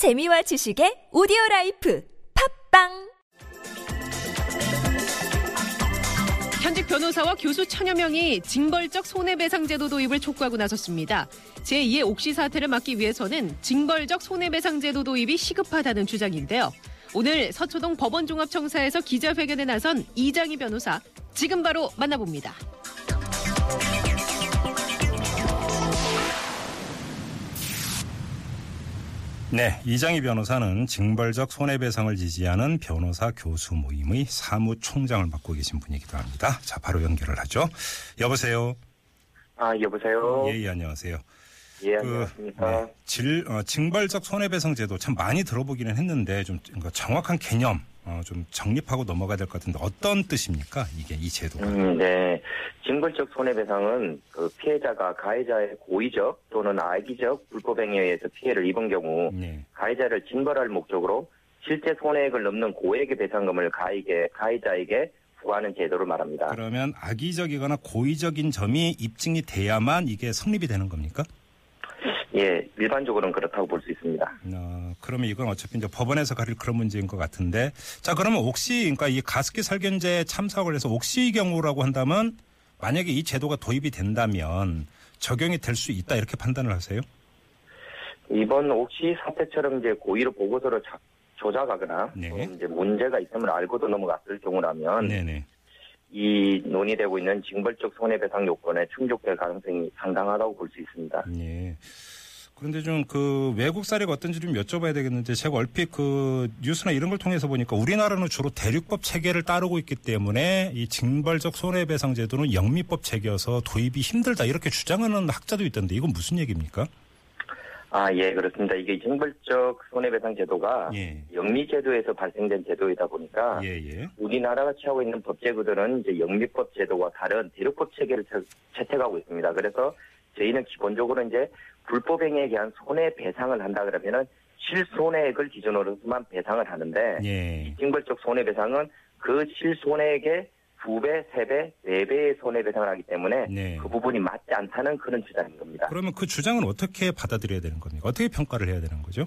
재미와 지식의 오디오 life 팟빵 현직 변호사와 교수 천여 명이 징벌적 손해배상 제도 도입을 촉구하고 나섰습니다. 제2의 옥시 사태를 막기 위해서는 징벌적 손해배상 제도 도입이 시급하다는 주장인데요. 오늘 서초동 법원종합청사에서 기자회견에 나선 이장희 변호사 지금 바로 만나봅니다. 네, 이장희 변호사는 징벌적 손해배상을 지지하는 변호사 교수 모임의 사무총장을 맡고 계신 분이기도 합니다. 자, 바로 연결을 하죠. 여보세요. 아, 여보세요? 예, 예, 안녕하세요. 예, 그, 안녕하십니까. 네, 질, 어, 징벌적 손해배상 제도 참 많이 들어보기는 했는데 좀 그러니까 정확한 개념 어, 좀 정립하고 넘어가야 될 것 같은데 어떤 뜻입니까? 이게 이 제도가. 음, 네. 징벌적 손해배상은 그 피해자가 가해자의 고의적 또는 악의적 불법행위에 의해서 피해를 입은 경우 네. 가해자를 징벌할 목적으로 실제 손해액을 넘는 고액의 배상금을 가해게, 가해자에게 부과하는 제도를 말합니다. 그러면 악의적이거나 고의적인 점이 입증이 돼야만 이게 성립이 되는 겁니까? 예, 일반적으로는 그렇다고 볼 수 있습니다. 어, 그러면 이건 어차피 이제 법원에서 가릴 그런 문제인 것 같은데. 자, 그러면 옥시, 그러니까 이 가습기 살균제 참석을 해서 옥시 경우라고 한다면 만약에 이 제도가 도입이 된다면 적용이 될 수 있다 이렇게 판단을 하세요? 이번 옥시 사태처럼 이제 고의로 보고서를 자- 조작하거나 네. 또 이제 문제가 있음을 알고도 넘어갔을 경우라면 네네. 이 논의되고 있는 징벌적 손해배상 요건에 충족될 가능성이 상당하다고 볼 수 있습니다. 예. 그런데 좀 그 외국 사례가 어떤지 좀 여쭤봐야 되겠는데 제가 얼핏 그 뉴스나 이런 걸 통해서 보니까 우리나라는 주로 대륙법 체계를 따르고 있기 때문에 이 징벌적 손해배상 제도는 영미법 체계여서 도입이 힘들다 이렇게 주장하는 학자도 있던데 이건 무슨 얘기입니까? 아, 예, 그렇습니다. 이게 징벌적 손해배상 제도가 예. 영미 제도에서 발생된 제도이다 보니까 예, 예. 우리나라가 취하고 있는 법제구들은 이제 영미법 제도와 다른 대륙법 체계를 채- 채택하고 있습니다. 그래서 저희는 기본적으로 이제 불법행위에 대한 손해배상을 한다 그러면은 실손해액을 기준으로만 배상을 하는데 예. 이 징벌적 손해배상은 그 실손해액의 두 배, 세 배, 네 배의 손해배상을 하기 때문에 네. 그 부분이 맞지 않다는 그런 주장인 겁니다. 그러면 그 주장은 어떻게 받아들여야 되는 겁니까? 어떻게 평가를 해야 되는 거죠?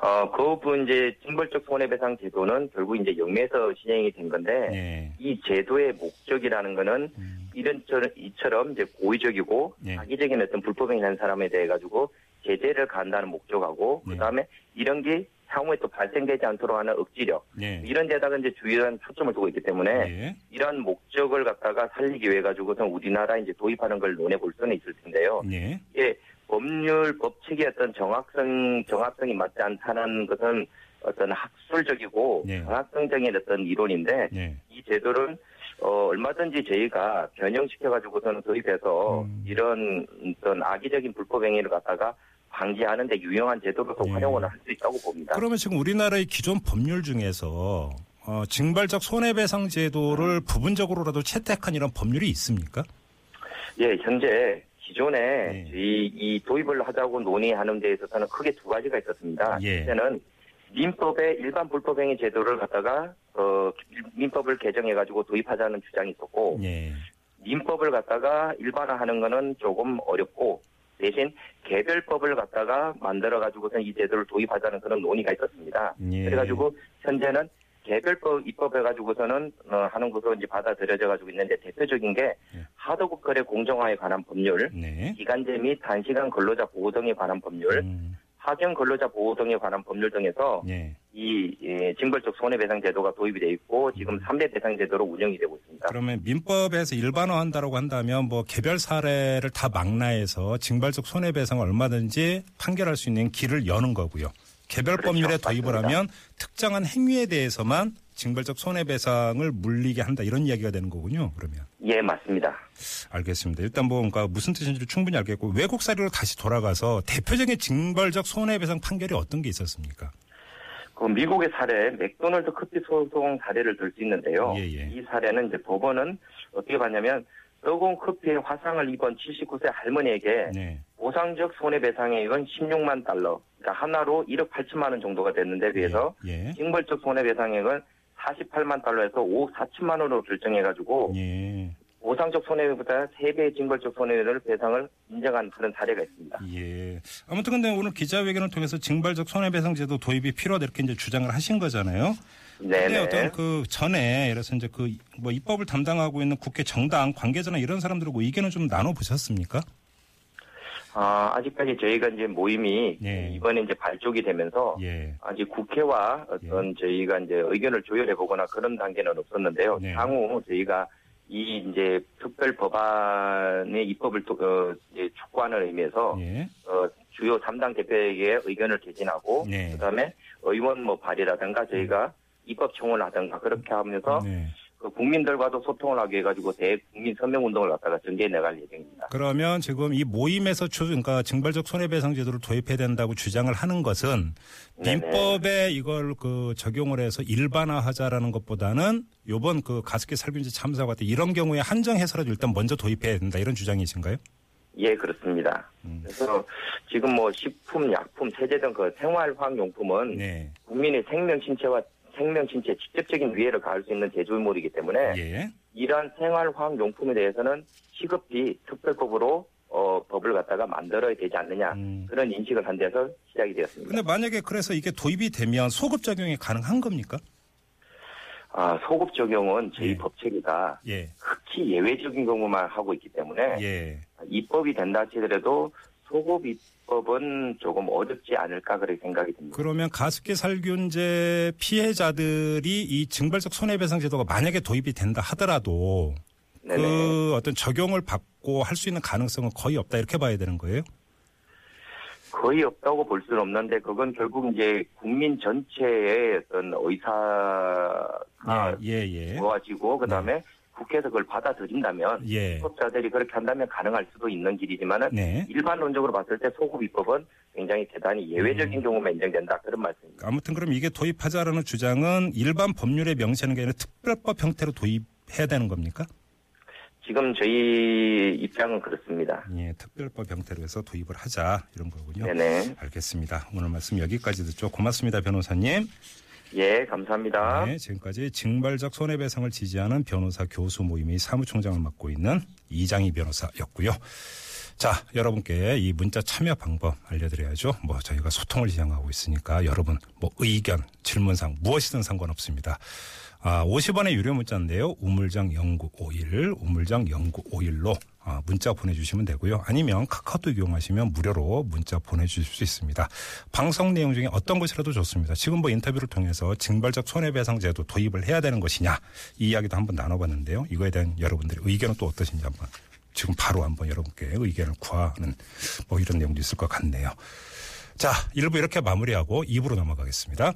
어, 그 부분 이제 징벌적 손해배상 제도는 결국 이제 영미에서 진행이 된 건데 네. 이 제도의 목적이라는 거는 음, 이런 처럼 이처럼 이제 고의적이고 네. 악의적인 어떤 불법행위 한 사람에 대해 가지고 제재를 가한다는 목적하고 네. 그다음에 이런 게 향후에 또 발생되지 않도록 하는 억지력 네. 이런 데다가 이제 주요한 초점을 두고 있기 때문에 예. 이런 목적을 갖다가 살리기 위해 가지고선 우리나라 이제 도입하는 걸 논해 볼 수는 있을 텐데요. 네. 이게 법률 법칙의 어떤 정확성 정확성이 맞지 않다는 것은 어떤 학술적이고 네. 정확성적인 어떤 이론인데 네. 이 제도를 어, 얼마든지 저희가 변형시켜가지고서는 도입해서 음. 이런 어떤 악의적인 불법 행위를 갖다가 방지하는데 유용한 제도로서 네. 활용을 할 수 있다고 봅니다. 그러면 지금 우리나라의 기존 법률 중에서 어, 징벌적 손해배상 제도를 부분적으로라도 채택한 이런 법률이 있습니까? 예, 현재 기존에 네. 이, 이 도입을 하자고 논의하는 데 있어서는 크게 두 가지가 있었습니다. 예. 첫째는 민법의 일반 불법행위 제도를 갖다가 어, 민법을 개정해가지고 도입하자는 주장이 있었고 예. 민법을 갖다가 일반화하는 거는 조금 어렵고 대신 개별법을 갖다가 만들어 가지고선 이 제도를 도입하자는 그런 논의가 있었습니다. 예. 그래가지고 현재는 개별법 입법해 가지고서는 어, 하는 것으로 이제 받아들여져 가지고 있는데 대표적인 게 예. 하도급 거래 공정화에 관한 법률, 네. 기간제 및 단시간 근로자 보호 등에 관한 법률, 음, 파견 근로자 보호 등에 관한 법률 등에서 예. 이 예, 징벌적 손해배상 제도가 도입이 돼 있고 지금 3대 배상 제도로 운영이 되고 있습니다. 그러면 민법에서 일반화한다라고 한다면 뭐 개별 사례를 다 망라해서 징벌적 손해배상을 얼마든지 판결할 수 있는 길을 여는 거고요. 개별 그렇죠. 법률에 도입을 맞습니다. 하면 특정한 행위에 대해서만 징벌적 손해배상을 물리게 한다 이런 이야기가 되는 거군요. 그러면 예, 맞습니다. 알겠습니다. 일단 뭐 그러니까 무슨 뜻인지를 충분히 알겠고 외국 사례로 다시 돌아가서 대표적인 징벌적 손해배상 판결이 어떤 게 있었습니까? 그 미국의 사례 맥도널드 커피 소송 사례를 들 수 있는데요. 예, 예. 이 사례는 이제 법원은 어떻게 봤냐면 뜨거운 커피에 화상을 입은 79세 할머니에게 네. 보상적 손해배상액은 16만 달러, 그러니까 하나로 1억 8천만 원 정도가 됐는데 비해서 예. 징벌적 손해배상액은 48만 달러에서 5억 4천만 원으로 결정해가지고 예. 보상적 손해보다 3배의 징벌적 손해를 배상을 인정한 그런 사례가 있습니다. 예. 아무튼 근데 오늘 기자회견을 통해서 징벌적 손해배상 제도 도입이 필요하다 이렇게 이제 주장을 하신 거잖아요. 근데 네네. 어떤 그 전에 예를 들어서 이제 그 뭐 입법을 담당하고 있는 국회 정당 관계자나 이런 사람들하고 의견을 좀 나눠 보셨습니까? 아, 아직까지 저희가 이제 모임이 예. 이번에 이제 발족이 되면서 예. 아직 국회와 어떤 저희가 이제 의견을 조율해 보거나 그런 단계는 없었는데요. 네. 향후 저희가 이 이제 특별 법안의 입법을 또, 어, 이제 촉구하는 의미에서 예. 어, 주요 3당 대표에게 의견을 개진하고 네. 그다음에 의원 뭐 발의라든가 저희가 입법 청원을 하든가 그렇게 하면서 네. 그 국민들과도 소통을 하기 위해 가지고 대국민 서명 운동을 갖다가 전개해 나갈 예정입니다. 그러면 지금 이 모임에서 추, 그러니까 징벌적 손해배상 제도를 도입해야 된다고 주장을 하는 것은. 민법에 이걸 그 적용을 해서 일반화하자라는 것보다는 요번 그 가습기 살균제 참사 같은 이런 경우에 한정해서라도 일단 먼저 도입해야 된다 이런 주장이신가요? 예, 그렇습니다. 음. 그래서 지금 뭐 식품, 약품, 세제 등 그 생활화학용품은 네. 국민의 생명 신체와 생명 신체에 직접적인 위해를 가할 수 있는 제조물이기 때문에 예. 이러한 생활화학용품에 대해서는 시급히 특별법으로 어, 법을 갖다가 만들어야 되지 않느냐 음. 그런 인식을 한 데서 시작이 되었습니다. 근데 만약에 그래서 이게 도입이 되면 소급 적용이 가능한 겁니까? 아, 소급 적용은 저희 예. 법체계가 예. 극히 예외적인 경우만 하고 있기 때문에 예. 입법이 된다 하더라도 소급 입법은 조금 어렵지 않을까 그렇게 생각이 듭니다. 그러면 가습기 살균제 피해자들이 이 징벌적 손해배상 제도가 만약에 도입이 된다 하더라도 네네. 그 어떤 적용을 받고 할 수 있는 가능성은 거의 없다 이렇게 봐야 되는 거예요? 거의 없다고 볼 수는 없는데 그건 결국 이제 국민 전체의 어떤 의사가 예, 예. 모아지고 그다음에 국회에서 그걸 받아들인다면 예. 입법자들이 그렇게 한다면 가능할 수도 있는 길이지만은 네. 일반론적으로 봤을 때 소급 입법은 굉장히 대단히 예외적인 음. 경우만 인정된다 그런 말씀입니다. 아무튼 그럼 이게 도입하자라는 주장은 일반 법률에 명시하는 게 아니라 특별법 형태로 도입해야 되는 겁니까? 지금 저희 입장은 그렇습니다. 예, 특별법 형태로 해서 도입을 하자 이런 거군요. 네네. 알겠습니다. 오늘 말씀 여기까지 듣죠. 고맙습니다, 변호사님. 예, 감사합니다. 네, 지금까지 징벌적 손해배상을 지지하는 변호사 교수 모임의 사무총장을 맡고 있는 이장희 변호사였고요. 자, 여러분께 이 문자 참여 방법 알려드려야죠. 뭐 저희가 소통을 지향하고 있으니까 여러분 뭐 의견, 질문상 무엇이든 상관없습니다. 아, 50원의 유료 문자인데요. 우물장 0951, 우물장 0951로 아, 문자 보내주시면 되고요. 아니면 카카오톡 이용하시면 무료로 문자 보내주실 수 있습니다. 방송 내용 중에 어떤 것이라도 좋습니다. 지금 뭐 인터뷰를 통해서 징벌적 손해배상제도 도입을 해야 되는 것이냐 이 이야기도 한번 나눠봤는데요. 이거에 대한 여러분들의 의견은 또 어떠신지 한번 지금 바로 한번 여러분께 의견을 구하는 뭐 이런 내용도 있을 것 같네요. 자, 1부 이렇게 마무리하고 2부로 넘어가겠습니다.